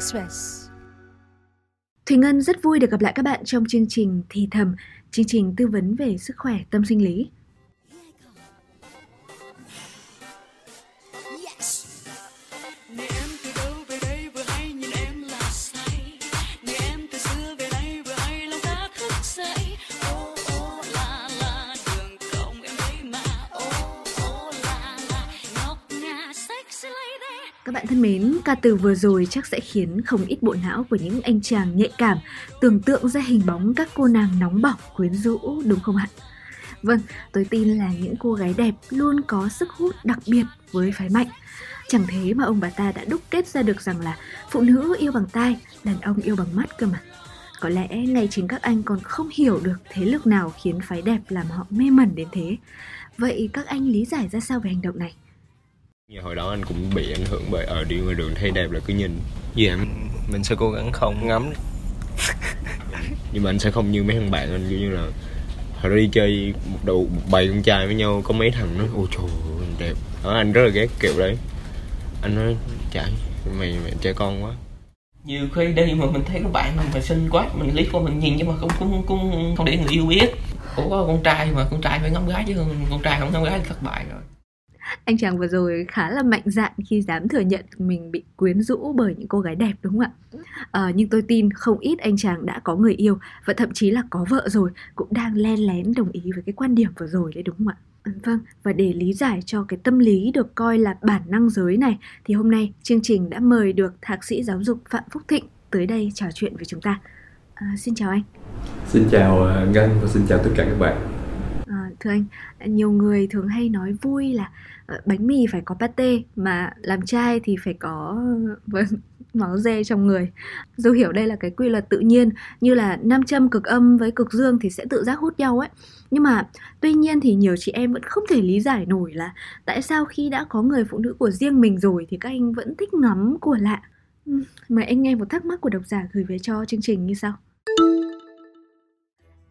Express. Thùy Ngân rất vui được gặp lại các bạn trong chương trình Thì Thầm, chương trình tư vấn về sức khỏe tâm sinh lý. Các bạn thân mến, ca từ vừa rồi chắc sẽ khiến không ít bộ não của những anh chàng nhạy cảm tưởng tượng ra hình bóng các cô nàng nóng bỏng quyến rũ đúng không ạ? Vâng, tôi tin là những cô gái đẹp luôn có sức hút đặc biệt với phái mạnh. Chẳng thế mà ông bà ta đã đúc kết ra được rằng là phụ nữ yêu bằng tai, đàn ông yêu bằng mắt cơ mà. Có lẽ ngay chính các anh còn không hiểu được thế lực nào khiến phái đẹp làm họ mê mẩn đến thế. Vậy các anh lý giải ra sao về hành động này? Như hồi đó anh cũng bị ảnh hưởng bởi ở đi ngoài đường thấy đẹp là cứ nhìn. Dạ mình sẽ cố gắng không ngắm. Nhưng mà anh sẽ không như mấy thằng bạn anh kiểu như là hồi đó đi chơi một đầu một bầy con trai với nhau có mấy thằng nói ôi trời ơi, đẹp. Đó anh rất là ghét kiểu đấy. Anh nói chả mày mày trẻ con quá. Nhiều khi đi mà mình thấy có bạn mình mà xinh quá Mình liếc qua mình nhìn nhưng mà cũng cũng cũng không để người yêu biết. Ủa có con trai mà con trai phải ngắm gái chứ con trai không ngắm gái thì thất bại rồi anh chàng vừa rồi khá là mạnh dạn khi dám thừa nhận mình bị quyến rũ bởi những cô gái đẹp đúng không ạ? à, nhưng tôi tin không ít anh chàng đã có người yêu và thậm chí là có vợ rồi cũng đang len lén đồng ý với cái quan điểm vừa rồi đấy đúng không ạ? Ừ, vâng, và để lý giải cho cái tâm lý được coi là bản năng giới này thì hôm nay chương trình đã mời được Thạc sĩ giáo dục Phạm Phúc Thịnh tới đây trò chuyện với chúng ta. À, xin chào anh. Xin chào ờ, Ngân và xin chào tất cả các bạn. À, thưa anh, nhiều người thường hay nói vui là ờ, bánh mì phải có pate mà làm trai thì phải có ờ, vâng, máu dê trong người. Dù hiểu đây là cái quy luật tự nhiên như là nam châm cực âm với cực dương thì sẽ tự giác hút nhau ấy. Nhưng mà tuy nhiên thì nhiều chị em vẫn không thể lý giải nổi là tại sao khi đã có người phụ nữ của riêng mình rồi thì các anh vẫn thích ngắm của lạ. Mời anh nghe một thắc mắc của độc giả gửi về cho chương trình như sau.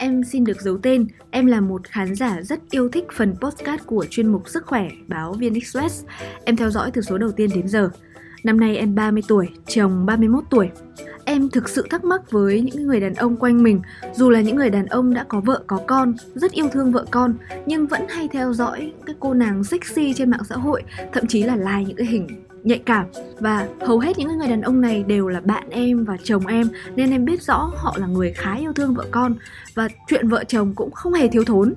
Em xin được giấu tên, em là một khán giả rất yêu thích phần postcard của chuyên mục Sức khỏe báo VN Express. Em theo dõi từ số đầu tiên đến giờ. Năm nay em 30 tuổi, chồng 31 tuổi. Em thực sự thắc mắc với những người đàn ông quanh mình, dù là những người đàn ông đã có vợ có con, rất yêu thương vợ con, nhưng vẫn hay theo dõi các cô nàng sexy trên mạng xã hội, thậm chí là like những cái hình nhạy cảm và hầu hết những người đàn ông này đều là bạn em và chồng em, nên em biết rõ họ là người khá yêu thương vợ con và chuyện vợ chồng cũng không hề thiếu thốn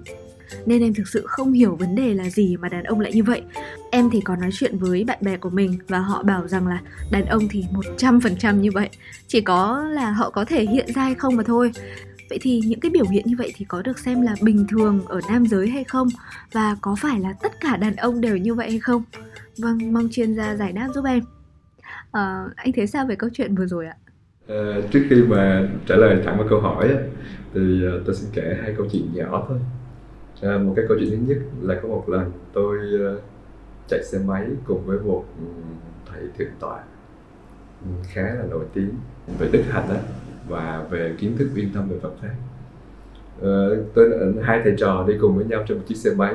nên em thực sự không hiểu vấn đề là gì mà đàn ông lại như vậy em thì có nói chuyện với bạn bè của mình và họ bảo rằng là đàn ông thì 100% như vậy, chỉ có là họ có thể hiện ra hay không mà thôi Vậy thì những cái biểu hiện như vậy thì có được xem là bình thường ở nam giới hay không? Và có phải là tất cả đàn ông đều như vậy hay không? Vâng, mong chuyên gia giải đáp giúp em. À, anh thấy sao về câu chuyện vừa rồi ạ? À, trước khi mà trả lời thẳng vào câu hỏi thì ờ, tôi xin kể hai câu chuyện nhỏ thôi. À, một cái câu chuyện thứ nhất là có một lần tôi chạy xe máy cùng với một ừ, thầy thượng tọa ừ, khá là nổi tiếng về đức hạnh đó và về kiến thức uyên tâm về Phật pháp. Ờ, tôi hai thầy trò đi cùng với nhau trên một chiếc xe máy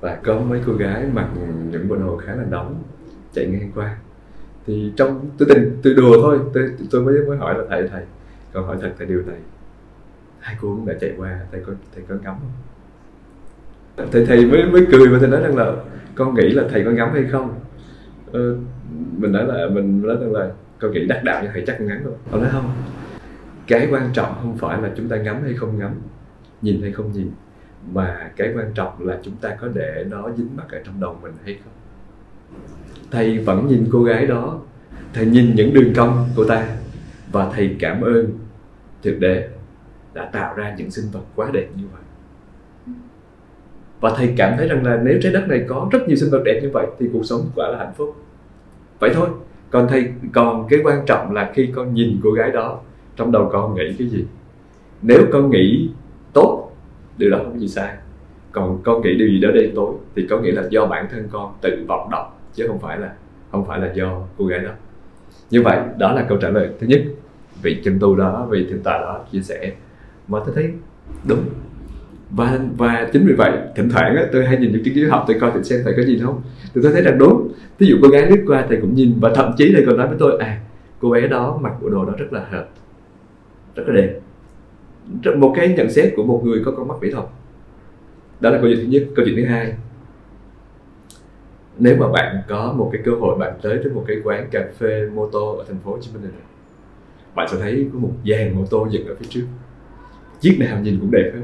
và có mấy cô gái mặc những bộ đồ khá là nóng chạy ngang qua. Thì trong tôi tình tôi đùa thôi tôi tôi mới mới hỏi là thầy thầy còn hỏi thật thầy điều này. Hai cô cũng đã chạy qua thầy có thầy có ngắm không? Thầy thầy mới mới cười và thầy nói rằng là con nghĩ là thầy có ngắm hay không? Ờ, mình nói là mình nói rằng là con nghĩ đắc đạo như thầy chắc ngắm rồi ông nói không cái quan trọng không phải là chúng ta ngắm hay không ngắm nhìn hay không nhìn mà cái quan trọng là chúng ta có để nó dính mắc ở trong đầu mình hay không? Thầy vẫn nhìn cô gái đó, thầy nhìn những đường cong của ta, và thầy cảm ơn thực đế đã tạo ra những sinh vật quá đẹp như vậy. Và thầy cảm thấy rằng là nếu trái đất này có rất nhiều sinh vật đẹp như vậy thì cuộc sống quả là hạnh phúc. Vậy thôi, còn thầy, còn cái quan trọng là khi con nhìn cô gái đó, trong đầu con nghĩ cái gì? Nếu con nghĩ tốt điều đó không có gì sai. Còn con nghĩ điều gì đó đen tối thì có nghĩa là do bản thân con tự vọng động chứ không phải là không phải là do cô gái đó. Như vậy đó là câu trả lời thứ nhất. Vị chân tu đó vị thượng tọa đó chia sẻ mà tôi thấy đúng. Và và chính vì vậy thỉnh thoảng á, tôi hay nhìn những cái ký học tôi coi thử xem thầy có gì không. Thì tôi thấy rằng đúng. Ví dụ cô gái lướt qua thầy cũng nhìn và thậm chí thầy còn nói với tôi à cô bé đó mặc bộ đồ đó rất là hợp rất là đẹp một cái nhận xét của một người có con mắt mỹ thuật. Đó là câu chuyện thứ nhất. Câu chuyện thứ hai, nếu mà bạn có một cái cơ hội bạn tới tới một cái quán cà phê, mô tô ở thành phố Hồ Chí Minh này bạn sẽ thấy có một dàn mô tô dựng ở phía trước. Chiếc nào nhìn cũng đẹp hết.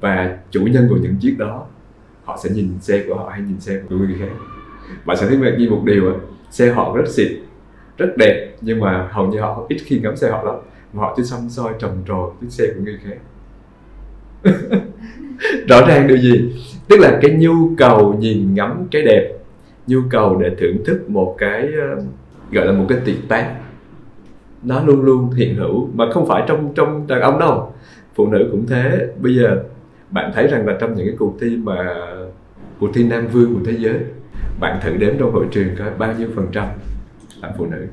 Và chủ nhân của những chiếc đó, họ sẽ nhìn xe của họ hay nhìn xe của người khác. Bạn sẽ thấy ngạc nhiên một điều xe họ rất xịn, rất đẹp, nhưng mà hầu như họ ít khi ngắm xe họ lắm mà họ chỉ xăm soi trầm trồ chiếc xe của người khác. Rõ ràng điều gì? Tức là cái nhu cầu nhìn ngắm cái đẹp, nhu cầu để thưởng thức một cái ờ, gọi là một cái tuyệt tác nó luôn luôn hiện hữu, mà không phải trong trong đàn ông đâu. Phụ nữ cũng thế. Bây giờ bạn thấy rằng là trong những cái cuộc thi mà, cuộc thi nam vương của thế giới, bạn thử đếm trong hội trường coi bao nhiêu phần trăm là phụ nữ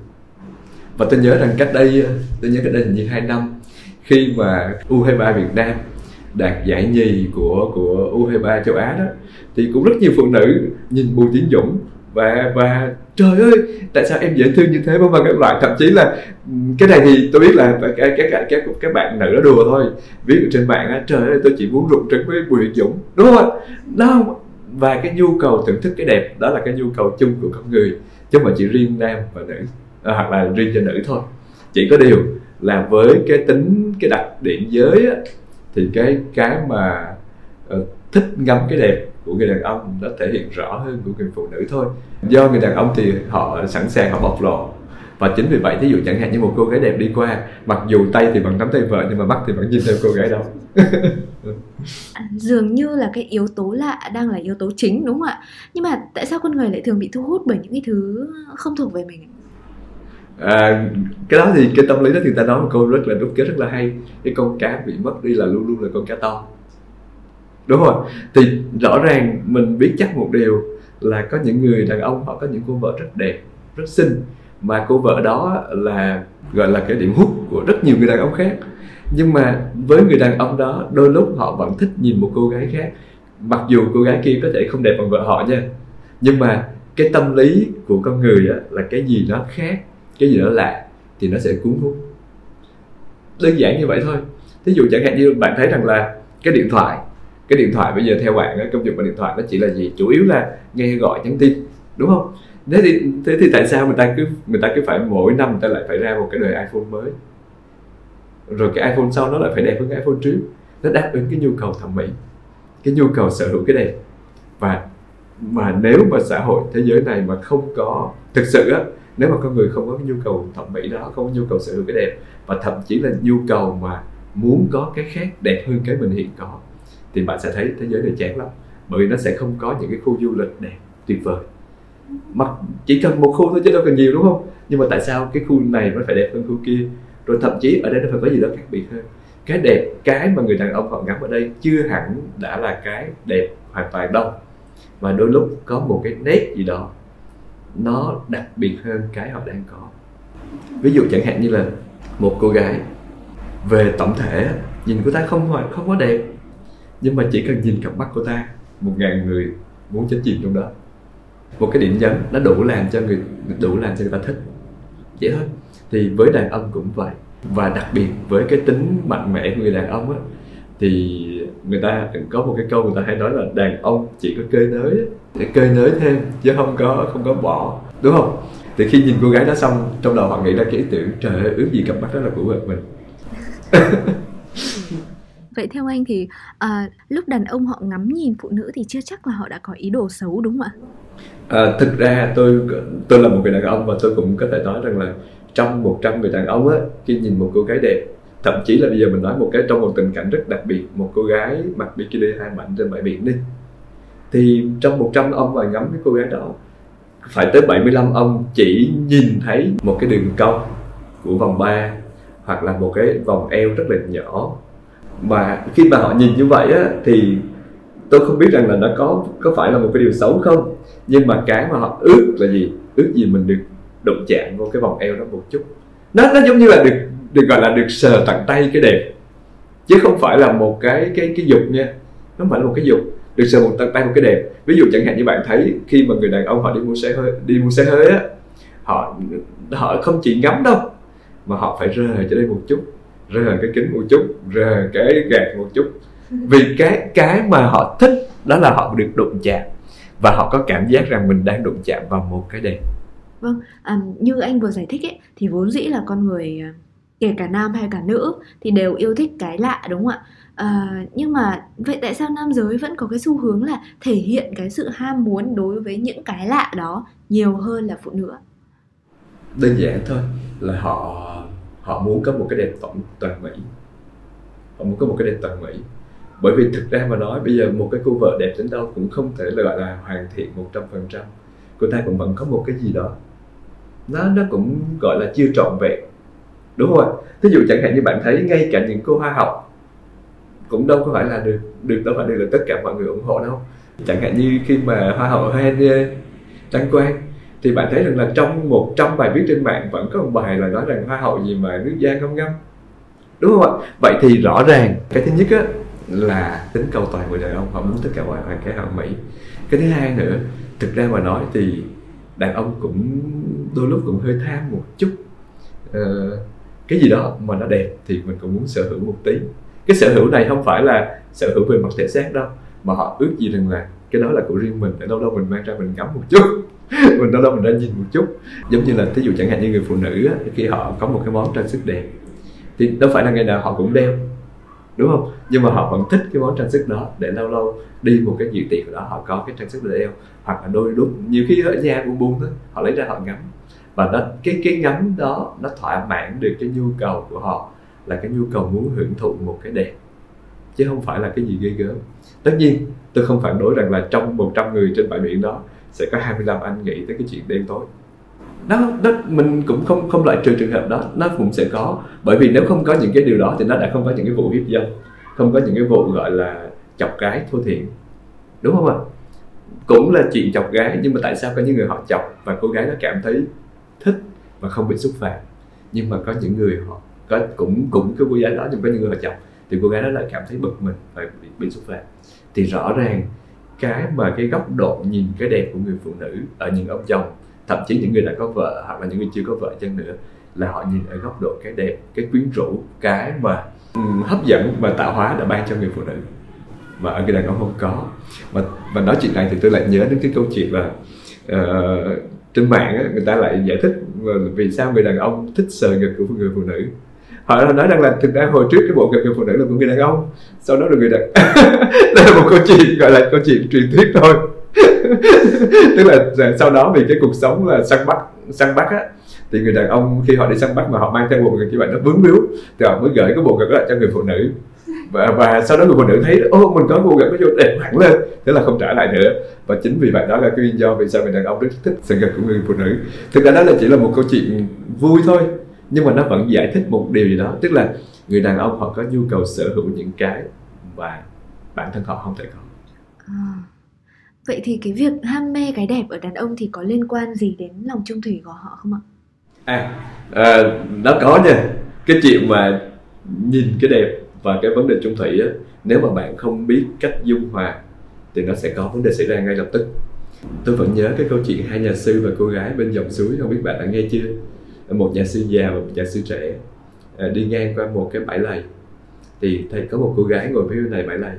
và tôi nhớ rằng cách đây tôi nhớ cách đây hình như hai năm khi mà U23 Việt Nam đạt giải nhì của của U23 châu Á đó thì cũng rất nhiều phụ nữ nhìn Bùi Tiến Dũng và và trời ơi tại sao em dễ thương như thế? Vân vân các loại. Thậm chí là cái này thì tôi biết là các các các các, các bạn nữ đó đùa thôi. Ví dụ trên mạng á trời ơi tôi chỉ muốn rụng trứng với Bùi Tiến Dũng. Đúng không đó và cái nhu cầu thưởng thức cái đẹp đó là cái nhu cầu chung của con người chứ không phải chỉ riêng nam và nữ à, hoặc là riêng cho nữ thôi. Chỉ có điều là với cái tính cái đặc điểm giới á, thì cái cái mà uh, thích ngắm cái đẹp của người đàn ông nó thể hiện rõ hơn của người phụ nữ thôi. Do người đàn ông thì họ sẵn sàng họ bộc lộ. Và chính vì vậy thí dụ chẳng hạn như một cô gái đẹp đi qua mặc dù tay thì vẫn nắm tay vợ nhưng mà mắt thì vẫn nhìn theo cô gái đó. Dường như là cái yếu tố lạ đang là yếu tố chính đúng không ạ? Nhưng mà tại sao con người lại thường bị thu hút bởi những cái thứ không thuộc về mình? À, cái đó thì cái tâm lý đó thì ta nói một câu rất là đúc kết rất là hay. Cái con cá bị mất đi là luôn luôn là con cá to. Đúng rồi thì rõ ràng mình biết chắc một điều là có những người đàn ông họ có những cô vợ rất đẹp rất xinh. Mà cô vợ đó là gọi là cái điểm hút của rất nhiều người đàn ông khác. Nhưng mà với người đàn ông đó đôi lúc họ vẫn thích nhìn một cô gái khác. Mặc dù cô gái kia có thể không đẹp bằng vợ họ nha. Nhưng mà cái tâm lý của con người á, là cái gì nó khác cái gì đó lạ thì nó sẽ cuốn hút. Đơn giản như vậy thôi. Thí dụ chẳng hạn như bạn thấy rằng là cái điện thoại, cái điện thoại bây giờ theo bạn công dụng của điện thoại nó chỉ là gì? Chủ yếu là nghe gọi, nhắn tin, đúng không? Thế thì thế thì tại sao người ta cứ, người ta cứ phải mỗi năm người ta lại phải ra một cái đời iPhone mới? Rồi cái iPhone sau nó lại phải đẹp hơn cái iPhone trước. Nó đáp ứng cái nhu cầu thẩm mỹ, cái nhu cầu sở hữu cái đẹp và mà nếu mà xã hội, thế giới này mà không có, thực sự á nếu mà con người không có cái nhu cầu thẩm mỹ đó, không có nhu cầu sở hữu cái đẹp, và thậm chí là nhu cầu mà muốn có cái khác đẹp hơn cái mình hiện có, thì bạn sẽ thấy thế giới này chán lắm. Bởi vì nó sẽ không có những cái khu du lịch đẹp, tuyệt vời. Mặc, chỉ cần một khu thôi chứ đâu cần nhiều, đúng không? Nhưng mà tại sao cái khu này nó phải đẹp hơn khu kia? Rồi thậm chí ở đây nó phải có gì đó khác biệt hơn. Cái đẹp, cái mà người đàn ông họ ngắm ở đây chưa hẳn đã là cái đẹp hoàn toàn đâu. Và đôi lúc có một cái nét gì đó nó đặc biệt hơn cái họ đang có. Ví dụ chẳng hạn như là một cô gái về tổng thể nhìn cô ta không không có đẹp, nhưng mà chỉ cần nhìn cặp mắt của ta, một ngàn người muốn chết chìm trong đó. Một cái điểm nhấn nó đủ làm cho người, đủ làm cho người ta thích vậy thôi thì với đàn ông cũng vậy. Và đặc biệt với cái tính mạnh mẽ của người đàn ông á, thì người ta có một cái câu người ta hay nói là đàn ông chỉ có cơi nới để cơi nới thêm chứ không có không có bỏ đúng không? Thì khi nhìn cô gái đó xong trong đầu họ nghĩ ra cái ý tưởng trời ơi ước gì cặp mắt đó là của vợ mình. Vậy theo anh thì à, lúc đàn ông họ ngắm nhìn phụ nữ thì chưa chắc là họ đã có ý đồ xấu đúng không ạ? À, thực ra tôi tôi là một người đàn ông và tôi cũng có thể nói rằng là trong 100 người đàn ông á khi nhìn một cô gái đẹp thậm chí là bây giờ mình nói một cái trong một tình cảnh rất đặc biệt, một cô gái mặc bikini hai mảnh trên bãi biển đi. Thì trong 100 ông mà ngắm cái cô gái đó, phải tới 75 ông chỉ nhìn thấy một cái đường cong của vòng ba hoặc là một cái vòng eo rất là nhỏ. Và khi mà họ nhìn như vậy á, thì tôi không biết rằng là nó có có phải là một cái điều xấu không. Nhưng mà cái mà họ ước là gì? Ước gì mình được đụng chạm vô cái vòng eo đó một chút. Nó nó giống như là được được gọi là được sờ tận tay cái đẹp. Chứ không phải là một cái cái cái dục nha. Nó không phải là một cái dục được sờ một tận tay một cái đẹp. Ví dụ chẳng hạn như bạn thấy khi mà người đàn ông họ đi mua xe hơi đi mua xe hơi á họ họ không chỉ ngắm đâu mà họ phải rờ cho đây một chút rờ cái kính một chút rờ cái gạt một chút. Vì cái cái mà họ thích đó là họ được đụng chạm. Và họ có cảm giác rằng mình đang đụng chạm vào một cái đẹp. Vâng, à, như anh vừa giải thích ấy thì vốn dĩ là con người à, kể cả nam hay cả nữ thì đều yêu thích cái lạ đúng không ạ? À, nhưng mà vậy tại sao nam giới vẫn có cái xu hướng là thể hiện cái sự ham muốn đối với những cái lạ đó nhiều hơn là phụ nữ? đơn giản thôi là họ họ muốn có một cái đẹp tổng toàn mỹ. Họ muốn có một cái đẹp toàn mỹ. Bởi vì thực ra mà nói bây giờ một cái cô vợ đẹp đến đâu cũng không thể là gọi là hoàn thiện một trăm phần trăm. Cô ta cũng vẫn có một cái gì đó. Nó nó cũng gọi là chưa trọn vẹn đúng không ạ thí dụ chẳng hạn như bạn thấy ngay cả những cô hoa học cũng đâu có phải là được được đâu phải được là tất cả mọi người ủng hộ đâu. Chẳng hạn như khi mà hoa hậu Henry đăng ờ, quang thì bạn thấy rằng là trong 100 bài viết trên mạng vẫn có một bài là nói rằng hoa hậu gì mà nước da ngâm ngâm. Đúng không ạ? Vậy thì rõ ràng cái thứ nhất á là tính cầu toàn người đàn ông họ muốn tất cả mọi hoàn cái họ mỹ cái thứ hai nữa thực ra mà nói thì đàn ông cũng đôi lúc cũng hơi tham một chút. Ờ, cái gì đó mà nó đẹp thì mình cũng muốn sở hữu một tí. Cái sở hữu này không phải là sở hữu về mặt thể xác đâu mà họ ước gì rằng là cái đó là của riêng mình để đâu đâu mình mang ra mình ngắm một chút. Mình đâu đâu mình ra nhìn một chút. Giống như là ví dụ chẳng hạn như người phụ nữ á, khi họ có một cái món trang sức đẹp thì đâu phải là ngày nào họ cũng đeo đúng không? Nhưng mà họ vẫn thích cái món trang sức đó để lâu lâu đi một cái dự tiệc đó họ có cái trang sức để đeo. Hoặc là đôi lúc nhiều khi ở nhà buồn buồn đó họ lấy ra họ ngắm và nó cái cái ngắm đó nó thỏa mãn được cái nhu cầu của họ là cái nhu cầu muốn hưởng thụ một cái đẹp chứ không phải là cái gì ghê gớm. Tất nhiên tôi không phản đối rằng là trong 100 người trên bãi biển đó sẽ có 25 anh nghĩ tới cái chuyện đêm tối. Đó, đó mình cũng không không loại trừ trường hợp đó nó cũng sẽ có. Bởi vì nếu không có những cái điều đó thì nó đã không có những cái vụ hiếp dâm không có những cái vụ gọi là chọc gái thô thiển. Đúng không ạ? Cũng là chuyện chọc gái nhưng mà tại sao có những người họ chọc và cô gái nó cảm thấy thích và không bị xúc phạm. Nhưng mà có những người họ có cũng cũng cái cô gái đó nhưng có những người họ chọc thì cô gái đó lại cảm thấy bực mình và bị, bị xúc phạm. Thì rõ ràng cái mà cái góc độ nhìn cái đẹp của người phụ nữ ở những ông chồng thậm chí những người đã có vợ hoặc là những người chưa có vợ chăng nữa là họ nhìn ở góc độ cái đẹp cái quyến rũ cái mà um, hấp dẫn mà tạo hóa đã ban cho người phụ nữ. Mà ở người đàn ông không có. Mà mà nói chuyện này thì tôi lại nhớ đến cái câu chuyện là uh, trên mạng á, người ta lại giải thích vì sao người đàn ông thích sờ ngực của người phụ nữ? Họ nói rằng là thực ra hồi trước cái bộ ngực người phụ nữ là của người đàn ông sau đó là người đàn đây là một câu chuyện gọi là câu chuyện truyền thuyết thôi. Tức là là sau đó vì cái cuộc sống là săn bắt săn bắt á thì người đàn ông khi họ đi săn bắt mà họ mang theo bộ ngực như vậy nó vướng víu thì họ mới gửi cái bộ ngực đó lại cho người phụ nữ và, và sau đó người phụ nữ thấy ô mình có bộ ngực nó vô đẹp hẳn lên. Thế là không trả lại nữa. Và chính vì vậy đó là cái nguyên do vì sao người đàn ông rất thích sự ngực của người phụ nữ. Thực ra đó là chỉ là một câu chuyện vui thôi nhưng mà nó vẫn giải thích một điều gì đó. Tức là người đàn ông họ có nhu cầu sở hữu những cái mà bản thân họ không thể có. À. Vậy thì cái việc ham mê cái đẹp ở đàn ông thì có liên quan gì đến lòng trung thủy của họ không ạ? à, à nó có nha. Cái chuyện mà nhìn cái đẹp và cái vấn đề chung thủy á nếu mà bạn không biết cách dung hòa thì nó sẽ có vấn đề xảy ra ngay lập tức. Tôi vẫn nhớ cái câu chuyện hai nhà sư và cô gái bên dòng suối không biết bạn đã nghe chưa? Một nhà sư già và một nhà sư trẻ. À, đi ngang qua một cái bãi lầy. Thì thầy có một cô gái ngồi phía bên này bãi lầy.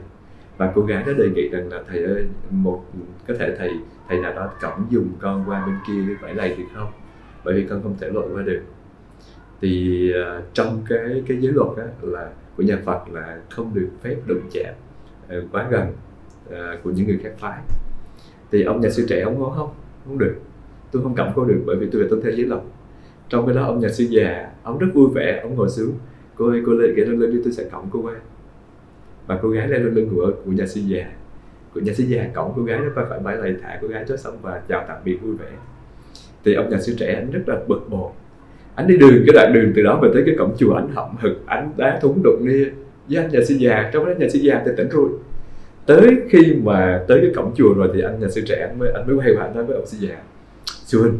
Và cô gái đó đề nghị rằng là thầy ơi một có thể thầy thầy nào đó cõng dùng con qua bên kia cái bãi lầy được không? Bởi vì con không thể lội qua được. Thì uh, trong cái cái giới luật á, là của nhà Phật là không được phép đụng chạm ờ, quá gần ờ, của những người khác phái. Thì ông nhà sư trẻ ông nói không không được. Tôi không cộng cô được bởi vì tôi phải tuân theo giới luật trong cái đó ông nhà sư già, ông rất vui vẻ, ông ngồi xuống. Cô ơi, cô lên, ghé lên lưng đi, tôi sẽ cõng cô qua. Và cô gái lên lên lưng của của nhà sư già. Của nhà sư già cõng cô gái nó qua phải bãi lầy thả cô gái cho xong và chào tạm biệt vui vẻ. Thì ông nhà sư trẻ anh rất là bực bội anh đi đường, cái đoạn đường từ đó về tới cái cổng chùa anh hậm hực anh đá thúng đụng nia, với anh nhà sư già. Trong đó nhà sư già thì tỉnh rồi. Tới khi mà tới cái cổng chùa rồi thì anh nhà sư trẻ anh mới anh mới quay lại anh nói với ông sư già, sư huynh,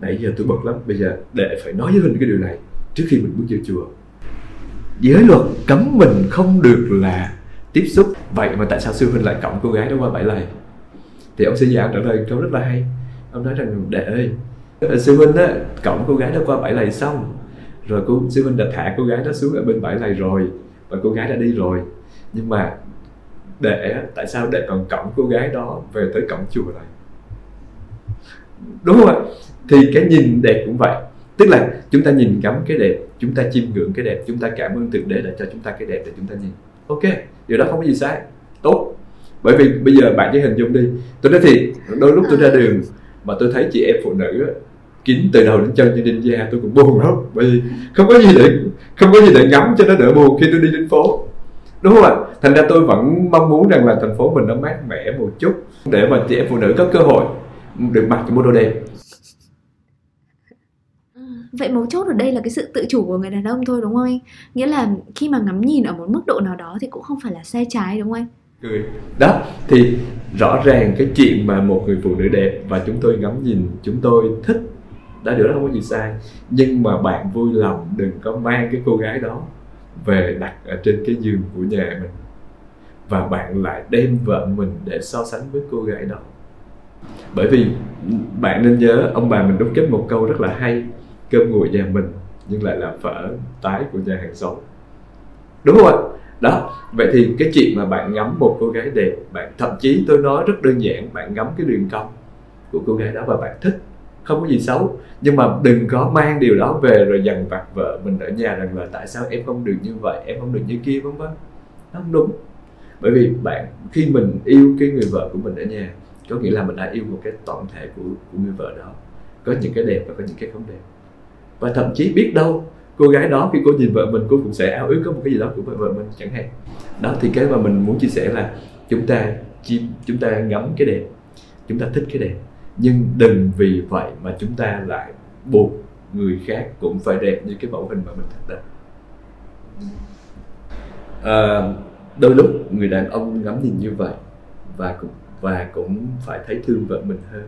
nãy giờ tôi bực lắm, bây giờ để phải nói với huynh cái điều này trước khi mình bước vào chùa. Giới luật cấm mình không được là tiếp xúc. Vậy mà tại sao sư huynh lại cộng cô gái đó qua bảy lầy? Thì ông sư già trả lời câu rất là hay. Ông nói rằng, đệ ơi Ờ, sư Minh á cổng cô gái đó qua bãi lầy xong. Rồi cô sư Minh đã thả cô gái đó xuống ở bên bãi lầy rồi và cô gái đã đi rồi. Nhưng mà để tại sao để còn cổng cô gái đó về tới cổng chùa này đúng không ạ? Thì cái nhìn đẹp cũng vậy. Tức là chúng ta nhìn ngắm cái đẹp chúng ta chiêm ngưỡng cái đẹp chúng ta cảm ơn thượng đế đã cho chúng ta cái đẹp để chúng ta nhìn. Ok điều đó không có gì sai. Tốt. Bởi vì bây giờ bạn chỉ hình dung đi. Tôi nói thiệt, đôi lúc tôi ra đường mà tôi thấy chị em phụ nữ á, kín từ đầu đến chân như đinh da tôi cũng buồn lắm. Bởi vì không có gì để không có gì để ngắm cho nó đỡ buồn khi tôi đi đến phố. Đúng không ạ? Thành ra tôi vẫn mong muốn rằng là thành phố mình nó mát mẻ một chút để mà chị em phụ nữ có cơ hội được mặc những bộ đồ đẹp. Vậy mấu chốt ở đây là cái sự tự chủ của người đàn ông thôi đúng không anh? Nghĩa là khi mà ngắm nhìn ở một mức độ nào đó thì cũng không phải là sai trái đúng không anh? cười. Đó thì rõ ràng cái chuyện mà một người phụ nữ đẹp và chúng tôi ngắm nhìn chúng tôi thích đã điều đó không có gì sai. Nhưng mà bạn vui lòng đừng có mang cái cô gái đó về đặt ở trên cái giường của nhà mình. Và bạn lại đem vợ mình để so sánh với cô gái đó. Bởi vì bạn nên nhớ, ông bà mình đúc kết một câu rất là hay. Cơm nguội nhà mình, nhưng lại là phở tái của nhà hàng xóm. Đúng không ạ? Đó, vậy thì cái chuyện mà bạn ngắm một cô gái đẹp, bạn thậm chí tôi nói rất đơn giản, bạn ngắm cái đường cong của cô gái đó và bạn thích không có gì xấu nhưng mà đừng có mang điều đó về rồi dằn vặt vợ mình ở nhà rằng là tại sao em không được như vậy em không được như kia vân vân. Nó không đúng. Bởi vì bạn khi mình yêu cái người vợ của mình ở nhà có nghĩa là mình đã yêu một cái tổng thể của, của người vợ đó. Có những cái đẹp và có những cái không đẹp. Và thậm chí biết đâu cô gái đó khi cô nhìn vợ mình cô cũng sẽ ao ước có một cái gì đó của vợ vợ mình chẳng hạn. Đó thì cái mà mình muốn chia sẻ là chúng ta chúng ta ngắm cái đẹp chúng ta thích cái đẹp nhưng đừng vì vậy mà chúng ta lại buộc người khác cũng phải đẹp như cái mẫu hình mà mình thích đâu à, đôi lúc người đàn ông ngắm nhìn như vậy và cũng và cũng phải thấy thương vợ mình hơn.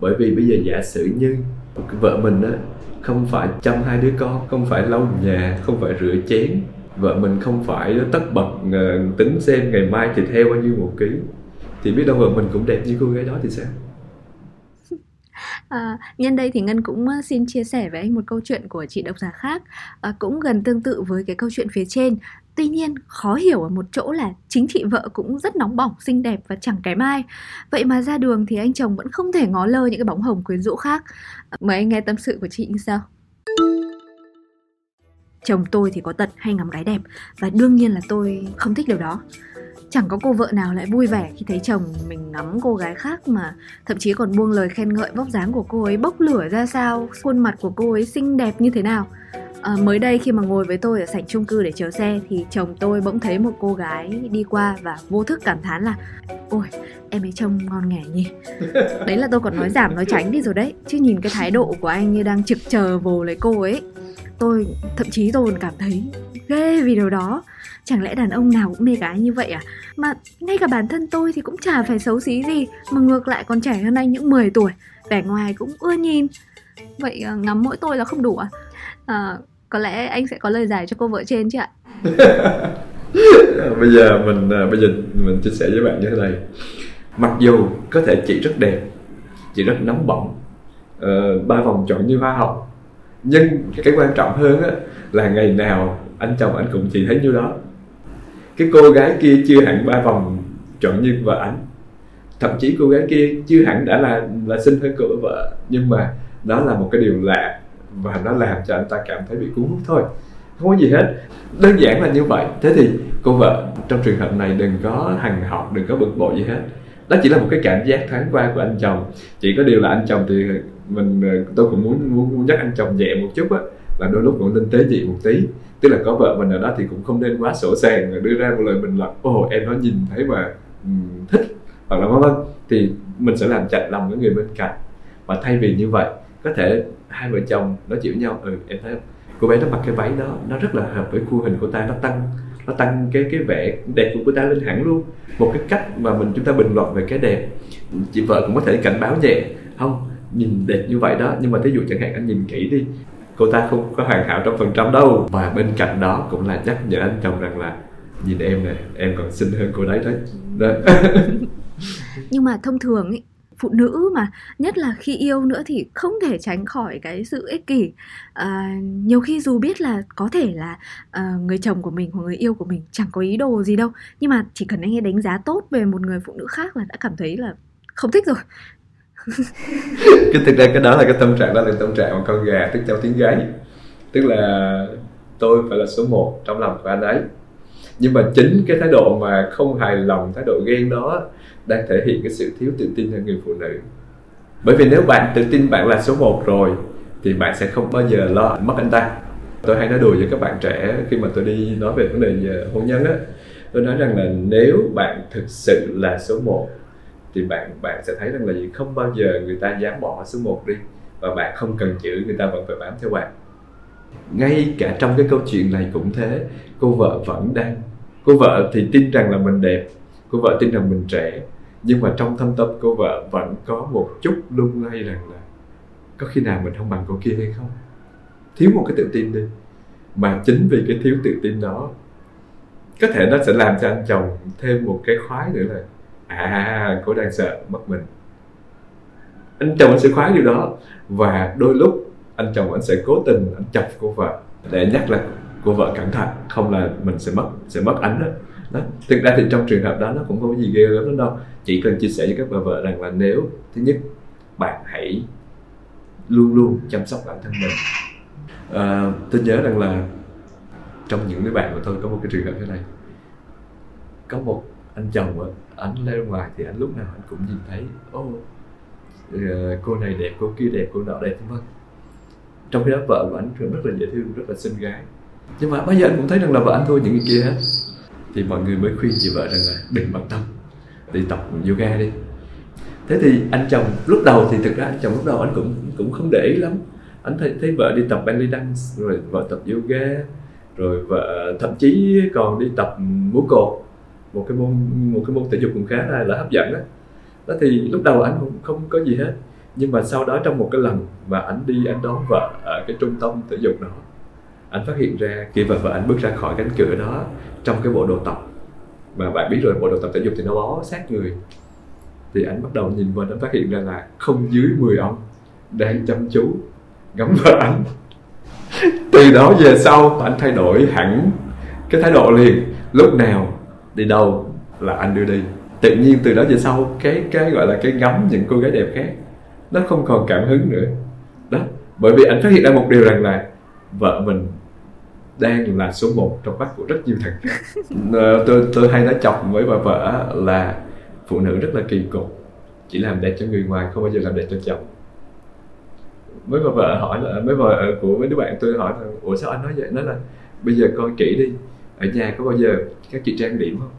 Bởi vì bây giờ giả sử như vợ mình á không phải chăm hai đứa con không phải lau nhà không phải rửa chén vợ mình không phải tất bật ờ, tính xem ngày mai thịt heo bao nhiêu một ký thì biết đâu vợ mình cũng đẹp như cô gái đó thì sao? À, nhân đây thì Ngân cũng xin chia sẻ với anh một câu chuyện của chị độc giả khác à, cũng gần tương tự với cái câu chuyện phía trên. Tuy nhiên khó hiểu ở một chỗ là chính chị vợ cũng rất nóng bỏng, xinh đẹp và chẳng kém ai. Vậy mà ra đường thì anh chồng vẫn không thể ngó lơ những cái bóng hồng quyến rũ khác. Mời anh nghe tâm sự của chị như sau. Chồng tôi thì có tật hay ngắm gái đẹp Và đương nhiên là tôi không thích điều đó. Chẳng có cô vợ nào lại vui vẻ khi thấy chồng mình ngắm cô gái khác mà. Thậm chí còn buông lời khen ngợi vóc dáng của cô ấy bốc lửa ra sao, khuôn mặt của cô ấy xinh đẹp như thế nào. À, mới đây khi mà ngồi với tôi ở sảnh chung cư để chờ xe thì chồng tôi bỗng thấy một cô gái đi qua và vô thức cảm thán là ôi em ấy trông ngon nghẻ nhỉ. Đấy là tôi còn nói giảm nói tránh đi rồi đấy. Chứ nhìn cái thái độ của anh như đang trực chờ vồ lấy cô ấy tôi thậm chí tôi còn cảm thấy ghê vì điều đó. Chẳng lẽ đàn ông nào cũng mê gái như vậy à? Mà ngay cả bản thân tôi thì cũng chả phải xấu xí gì mà ngược lại còn trẻ hơn anh những 10 tuổi vẻ ngoài cũng ưa nhìn. Vậy ờ, ngắm mỗi tôi là không đủ à, à có lẽ anh sẽ có lời giải cho cô vợ trên chứ ạ. Bây giờ mình ờ, bây giờ mình chia sẻ với bạn như thế này. Mặc dù có thể chị rất đẹp chị rất nóng bỏng uh, ba vòng chọn như hoa học, nhưng cái quan trọng hơn á, là ngày nào anh chồng anh cũng chỉ thấy như đó. Cái cô gái kia chưa hẳn ba vòng chọn như vợ anh. Thậm chí cô gái kia chưa hẳn đã là là sinh hơn cửa vợ. Nhưng mà đó là một cái điều lạ và nó làm cho anh ta cảm thấy bị cuốn hút thôi. Không có gì hết. Đơn giản là như vậy. Thế thì cô vợ trong trường hợp này đừng có hằng học đừng có bực bội gì hết. Đó chỉ là một cái cảm giác thoáng qua của anh chồng. Chỉ có điều là anh chồng thì mình ờ, tôi cũng muốn muốn, muốn nhắc anh chồng nhẹ một chút á là đôi lúc cũng nên tế dị một tí tức là có vợ mình ở đó thì cũng không nên quá sổ sàng đưa ra một lời bình luận ồ em nó nhìn thấy mà um, thích hoặc là vân vân. Thì mình sẽ làm chạnh lòng với người bên cạnh. Và thay vì như vậy có thể hai vợ chồng nói chuyện với nhau ừ em thấy không cô bé nó mặc cái váy đó nó rất là hợp với khuôn hình của ta nó tăng nó tăng cái cái vẻ đẹp của cô ta lên hẳn luôn. Một cái cách mà mình chúng ta bình luận về cái đẹp chị vợ cũng có thể cảnh báo nhẹ không nhìn đẹp như vậy đó nhưng mà thí dụ chẳng hạn anh nhìn kỹ đi cô ta không có hoàn hảo trăm phần trăm đâu. Và bên cạnh đó cũng là nhắc nhở anh chồng rằng là nhìn em này em còn xinh hơn cô đấy đấy. Đó. nhưng mà thông thường ý, phụ nữ mà nhất là khi yêu nữa thì không thể tránh khỏi cái sự ích kỷ. À, nhiều khi dù biết là có thể là à, người chồng của mình hoặc người yêu của mình chẳng có ý đồ gì đâu nhưng mà chỉ cần anh ấy đánh giá tốt về một người phụ nữ khác là đã cảm thấy là không thích rồi. cái thực ra cái đó là cái tâm trạng, đó là tâm trạng mà con gà tức trong tiếng gáy tức là tôi phải là số 1 trong lòng của anh ấy. Nhưng mà chính cái thái độ mà không hài lòng, thái độ ghen đó đang thể hiện cái sự thiếu tự tin ở người phụ nữ. Bởi vì nếu bạn tự tin bạn là số 1 rồi, thì bạn sẽ không bao giờ lo mất anh ta. Tôi hay nói đùa với các bạn trẻ khi mà tôi đi nói về vấn đề về hôn nhân á. Tôi nói rằng là nếu bạn thực sự là số 1 thì bạn bạn sẽ thấy rằng là gì không bao giờ người ta dám bỏ số 1 đi và bạn không cần chữ, người ta vẫn phải bám theo bạn. Ngay cả trong cái câu chuyện này cũng thế, cô vợ vẫn đang, cô vợ thì tin rằng là mình đẹp, cô vợ tin rằng mình trẻ, nhưng mà trong thâm tâm cô vợ vẫn có một chút lung lay rằng là có khi nào mình không bằng cô kia hay không? Thiếu một cái tự tin đi. Mà chính vì cái thiếu tự tin đó, có thể nó sẽ làm cho anh chồng thêm một cái khoái nữa là à cô đang sợ mất mình. Anh chồng anh sẽ khoái điều đó. Và đôi lúc anh chồng anh sẽ cố tình anh chọc cô vợ để nhắc là cô vợ cẩn thận. Không là mình sẽ mất sẽ mất ánh đó. Đó thực ra thì trong trường hợp đó nó cũng không có gì ghê gớm lắm đâu. Chỉ cần chia sẻ với các bà vợ rằng là nếu thứ nhất bạn hãy luôn luôn chăm sóc bản thân mình. À, tôi nhớ rằng là trong những đứa bạn của tôi có một cái trường hợp thế này. Có một anh chồng á anh lên ngoài thì anh lúc nào anh cũng nhìn thấy, ô ờ, cô này đẹp, cô kia đẹp, cô nọ đẹp, vân vân. Trong khi đó vợ của anh rất là dễ thương, rất là xinh gái. Nhưng mà bây giờ anh cũng thấy rằng là vợ anh thua những người kia hết. Thì mọi người mới khuyên chị vợ rằng là đừng bận tâm, đi tập yoga đi. Thế thì anh chồng lúc đầu thì thực ra anh chồng lúc đầu anh cũng cũng không để ý lắm. Anh thấy thấy vợ đi tập belly dance, rồi vợ tập yoga, rồi vợ thậm chí còn đi tập múa cột một cái môn một cái môn thể dục cũng khá là, là hấp dẫn đó. đó thì lúc đầu anh cũng không có gì hết nhưng mà sau đó trong một cái lần mà anh đi anh đón vợ ở cái trung tâm thể dục đó anh phát hiện ra khi vợ vợ anh bước ra khỏi cánh cửa đó trong cái bộ đồ tập mà bạn biết rồi bộ đồ tập thể dục thì nó bó sát người thì anh bắt đầu nhìn vào anh phát hiện ra là không dưới 10 ông đang chăm chú ngắm vợ anh từ đó về sau anh thay đổi hẳn cái thái độ liền lúc nào đi đâu là anh đưa đi. Tự nhiên từ đó về sau cái cái gọi là cái ngắm những cô gái đẹp khác nó không còn cảm hứng nữa. Đó bởi vì anh phát hiện ra một điều rằng là vợ mình đang là số 1 trong mắt của rất nhiều thằng khác. Ờ, tôi tôi hay nói chọc với bà vợ là phụ nữ rất là kỳ cục chỉ làm đẹp cho người ngoài không bao giờ làm đẹp cho chồng. Mấy bà vợ hỏi là mấy vợ của mấy đứa bạn tôi hỏi là ủa sao anh nói vậy? Nó là bây giờ coi kỹ đi ở nhà có bao giờ các chị trang điểm không?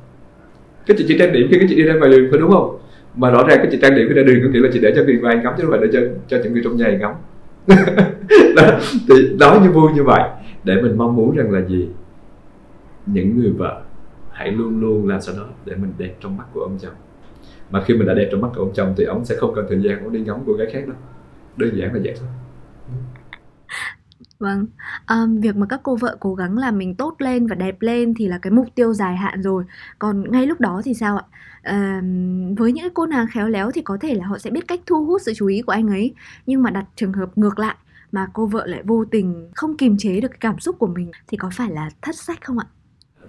Các chị chị trang điểm khi các chị đi ra ngoài đường phải đúng không? Mà rõ ràng các chị trang điểm khi ra đường có nghĩa là chị để cho người ngoài ngắm chứ không phải để cho cho những người trong nhà ngắm. Đó, thì đó như vui như vậy. Để mình mong muốn rằng là gì? Những người vợ hãy luôn luôn làm sao đó để mình đẹp trong mắt của ông chồng. Mà khi mình đã đẹp trong mắt của ông chồng thì ông sẽ không cần thời gian ông đi ngắm cô gái khác đâu. Đơn giản là vậy thôi. Vâng, um, việc mà các cô vợ cố gắng làm mình tốt lên và đẹp lên thì là cái mục tiêu dài hạn rồi. Còn ngay lúc đó thì sao ạ? Um, với những cái cô nàng khéo léo thì có thể là họ sẽ biết cách thu hút sự chú ý của anh ấy. Nhưng mà đặt trường hợp ngược lại mà cô vợ lại vô tình không kiềm chế được cái cảm xúc của mình thì có phải là thất sách không ạ?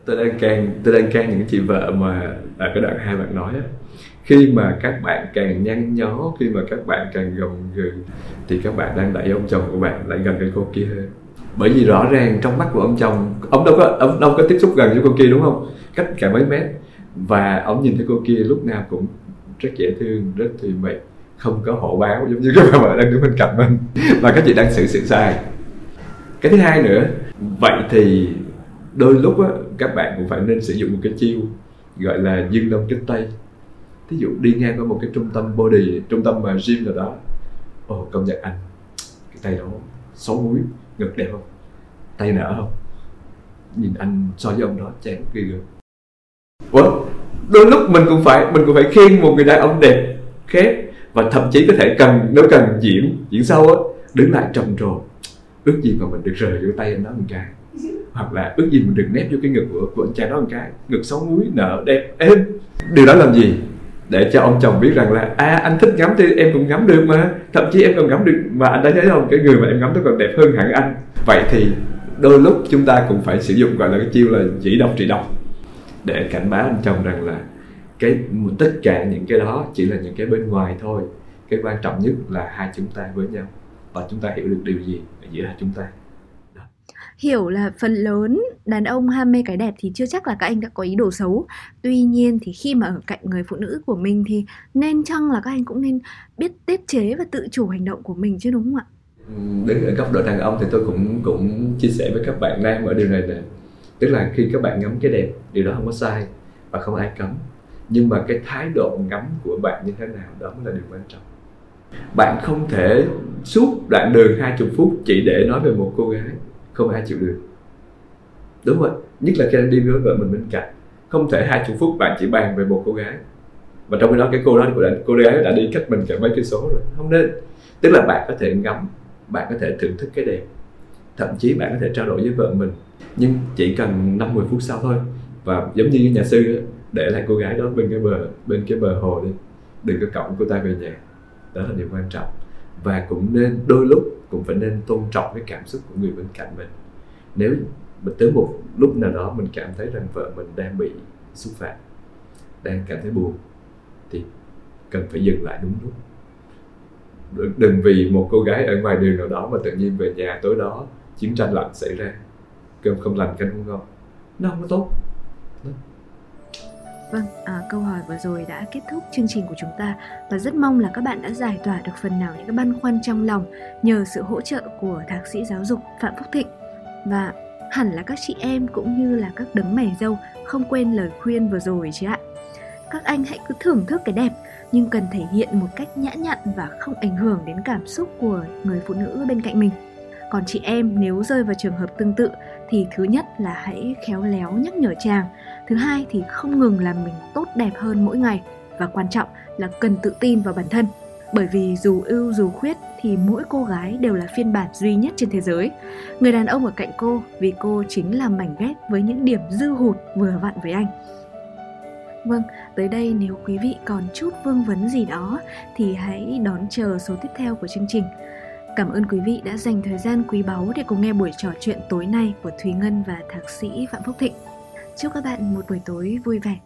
tôi đang can tôi đang can những chị vợ mà ở cái đoạn hai bạn nói á khi mà các bạn càng nhăn nhó khi mà các bạn càng gồng gừ thì các bạn đang đẩy ông chồng của bạn lại gần cái cô kia hơn. Bởi vì rõ ràng trong mắt của ông chồng ông đâu có ông đâu có tiếp xúc gần với cô kia đúng không? Cách cả mấy mét. Và ông nhìn thấy cô kia lúc nào cũng rất dễ thương rất thùy mị không có hộ báo giống như các bà vợ đang đứng bên cạnh mình. Và các chị đang xử sự sai. Cái thứ hai nữa vậy thì đôi lúc á, các bạn cũng phải nên sử dụng một cái chiêu gọi là dương đông kích tây thí dụ đi ngang qua một cái trung tâm body trung tâm mà gym nào đó. Ồ công nhận anh cái tay đó xấu múi ngực đẹp không? Tay nở không? Nhìn anh so với ông đó chán ghê gớm. Ủa đôi lúc mình cũng phải mình cũng phải khen một người đàn ông đẹp khác và thậm chí có thể cần nếu cần diễn diễn sâu á đứng lại trầm trồ. Ước gì mà mình được rời vô tay anh đó một cái. Hoặc là ước gì mình được nép vô cái ngực của, của anh trai đó một cái. Ngực xấu múi nở đẹp êm. Điều đó làm gì? Để cho ông chồng biết rằng là à anh thích ngắm thì em cũng ngắm được mà. Thậm chí em còn ngắm được mà anh đã thấy không? Cái người mà em ngắm tôi còn đẹp hơn hẳn anh. Vậy thì đôi lúc chúng ta cũng phải sử dụng gọi là cái chiêu là chỉ độc trị độc để cảnh báo anh chồng rằng là cái tất cả những cái đó chỉ là những cái bên ngoài thôi. Cái quan trọng nhất là hai chúng ta với nhau và chúng ta hiểu được điều gì ở giữa hai chúng ta hiểu là phần lớn đàn ông ham mê cái đẹp thì chưa chắc là các anh đã có ý đồ xấu. Tuy nhiên thì khi mà ở cạnh người phụ nữ của mình thì nên chăng là các anh cũng nên biết tiết chế và tự chủ hành động của mình chứ, đúng không ạ? Đứng ở góc độ đàn ông thì tôi cũng cũng chia sẻ với các bạn nam ở điều này nè. Tức là khi các bạn ngắm cái đẹp, điều đó không có sai và không ai cấm. Nhưng mà cái thái độ ngắm của bạn như thế nào, đó mới là điều quan trọng. Bạn không thể suốt đoạn đường 20 phút chỉ để nói về một cô gái không ai chịu được đúng rồi nhất là khi anh đi với vợ mình bên cạnh. Không thể 20 phút bạn chỉ bàn về một cô gái. Và trong khi đó cái cô đó cô, cô gái đã đi cách mình cả mấy cây số rồi. Không nên. Tức là bạn có thể ngắm bạn có thể thưởng thức cái đẹp. Thậm chí bạn có thể trao đổi với vợ mình nhưng chỉ cần 50 phút sau thôi. Và giống như nhà sư để lại cô gái đó bên cái bờ bên cái bờ hồ đi. Đừng có cõng cô ta về nhà. Đó là điều quan trọng. Và cũng nên đôi lúc cũng phải nên tôn trọng cái cảm xúc của người bên cạnh mình. Nếu mình tới một lúc nào đó mình cảm thấy rằng vợ mình đang bị xúc phạm, đang cảm thấy buồn, thì cần phải dừng lại đúng lúc. Đừng vì một cô gái ở ngoài đường nào đó mà tự nhiên về nhà tối đó chiến tranh lạnh xảy ra, cơm không lành canh không ngon. Nó không có tốt. Vâng, à, câu hỏi vừa rồi đã kết thúc chương trình của chúng ta và rất mong là các bạn đã giải tỏa được phần nào những cái băn khoăn trong lòng nhờ sự hỗ trợ của thạc sĩ giáo dục Phạm Phúc Thịnh. Và hẳn là các chị em cũng như là các đấng mày dâu không quên lời khuyên vừa rồi chứ ạ. Các anh hãy cứ thưởng thức cái đẹp nhưng cần thể hiện một cách nhã nhặn và không ảnh hưởng đến cảm xúc của người phụ nữ bên cạnh mình. Còn chị em nếu rơi vào trường hợp tương tự thì thứ nhất là hãy khéo léo nhắc nhở chàng, thứ hai thì không ngừng làm mình tốt đẹp hơn mỗi ngày và quan trọng là cần tự tin vào bản thân. Bởi vì dù ưu dù khuyết thì mỗi cô gái đều là phiên bản duy nhất trên thế giới. Người đàn ông ở cạnh cô vì cô chính là mảnh ghép với những điểm dư hụt vừa vặn với anh. Vâng, tới đây nếu quý vị còn chút vương vấn gì đó thì hãy đón chờ số tiếp theo của chương trình. Cảm ơn quý vị đã dành thời gian quý báu để cùng nghe buổi trò chuyện tối nay của Thúy Ngân và thạc sĩ Phạm Phúc Thịnh. Chúc các bạn một buổi tối vui vẻ.